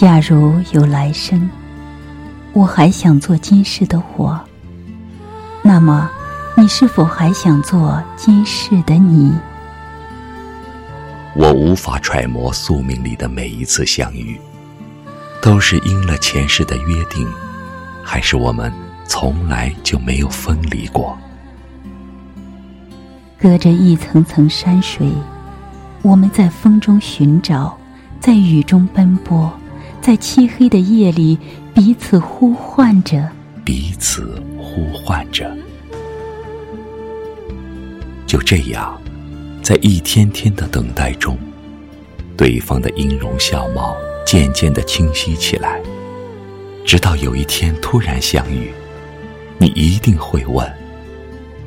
假如有来生，我还想做今世的我，那么，你是否还想做今世的你？我无法揣摩宿命里的每一次相遇，都是应了前世的约定，还是我们从来就没有分离过？隔着一层层山水，我们在风中寻找，在雨中奔波，在漆黑的夜里彼此呼唤着，彼此呼唤着。就这样。在一天天的等待中，对方的音容笑貌渐渐的清晰起来。直到有一天突然相遇，你一定会问：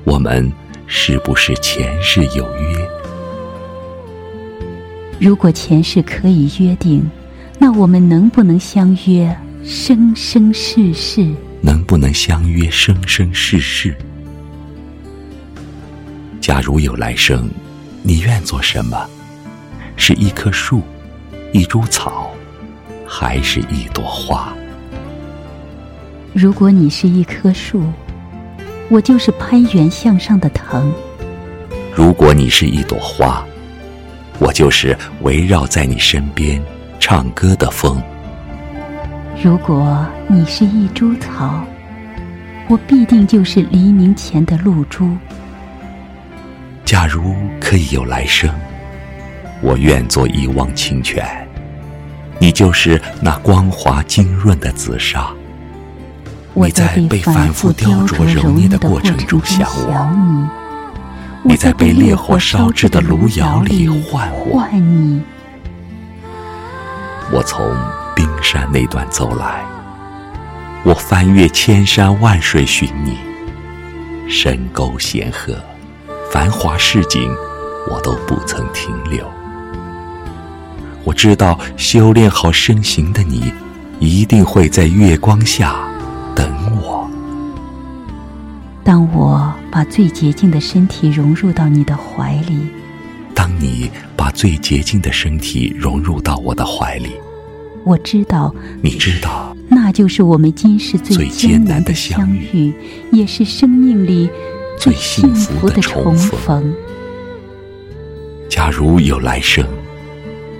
我们是不是前世有约？如果前世可以约定，那我们能不能相约生生世世？能不能相约生生世世？假如有来生。你愿做什么？是一棵树，一株草，还是一朵花？如果你是一棵树，我就是攀援向上的藤；如果你是一朵花，我就是围绕在你身边唱歌的风；如果你是一株草，我必定就是黎明前的露珠。假如可以有来生，我愿做一汪清泉，你就是那光滑晶润的紫砂。你在被反复雕琢揉捏的过程中想我，你在被烈火烧制的炉窑里唤我。我从冰山那段走来，我翻越千山万水寻你，深沟险壑。繁华市井，我都不曾停留。我知道修炼好身形的你，一定会在月光下等我。当我把最洁净的身体融入到你的怀里，当你把最洁净的身体融入到我的怀里，我知道，你知道，那就是我们今世最艰难的相遇，也是生命里。最幸福的重逢。假如有来生，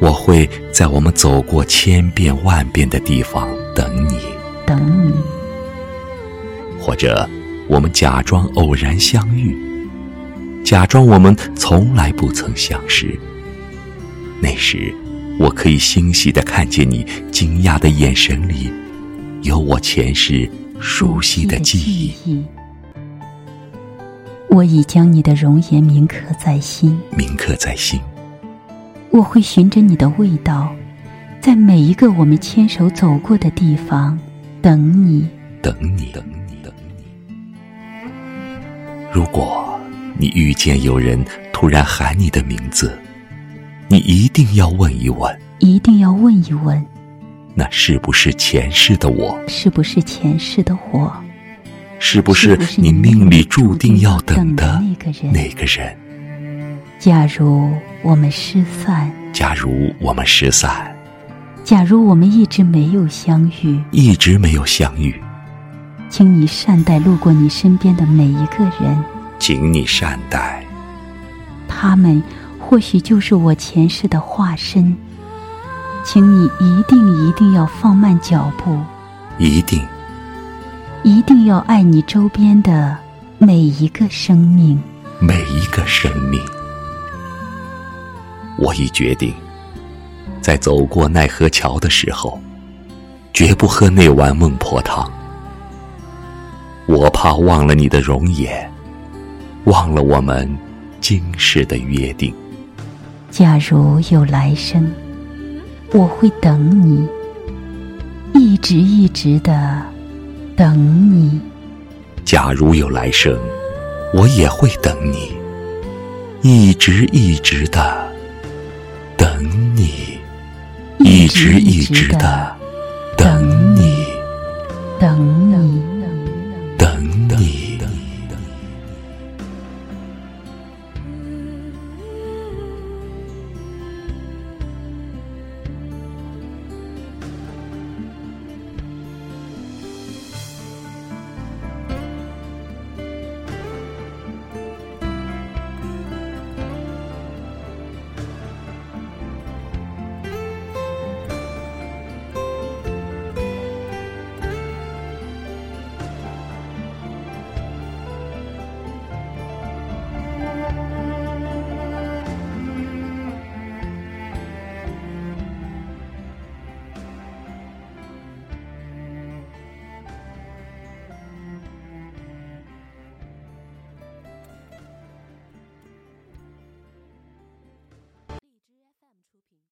我会在我们走过千遍万遍的地方等你，等你。或者，我们假装偶然相遇，假装我们从来不曾相识。那时，我可以欣喜的看见你惊讶的眼神里，有我前世熟悉的记忆。我已将你的容颜铭刻在心，铭刻在心。我会循着你的味道，在每一个我们牵手走过的地方等你，等你，等你，等你。如果你遇见有人突然喊你的名字，你一定要问一问，一定要问一问，那是不是前世的我？是不是前世的我？是不是你命里注定要等的那个人？那个人？假如我们失散，假如我们失散，假如我们一直没有相遇，一直没有相遇，请你善待路过你身边的每一个人，请你善待，他们或许就是我前世的化身，请你一定一定要放慢脚步，一定。一定要爱你周边的每一个生命，每一个生命。我已决定，在走过奈何桥的时候，绝不喝那碗孟婆汤。我怕忘了你的容颜，忘了我们今世的约定。假如有来生，我会等你，一直一直的。等你。假如有来生，我也会等你，一直一直的等你，一直一直的。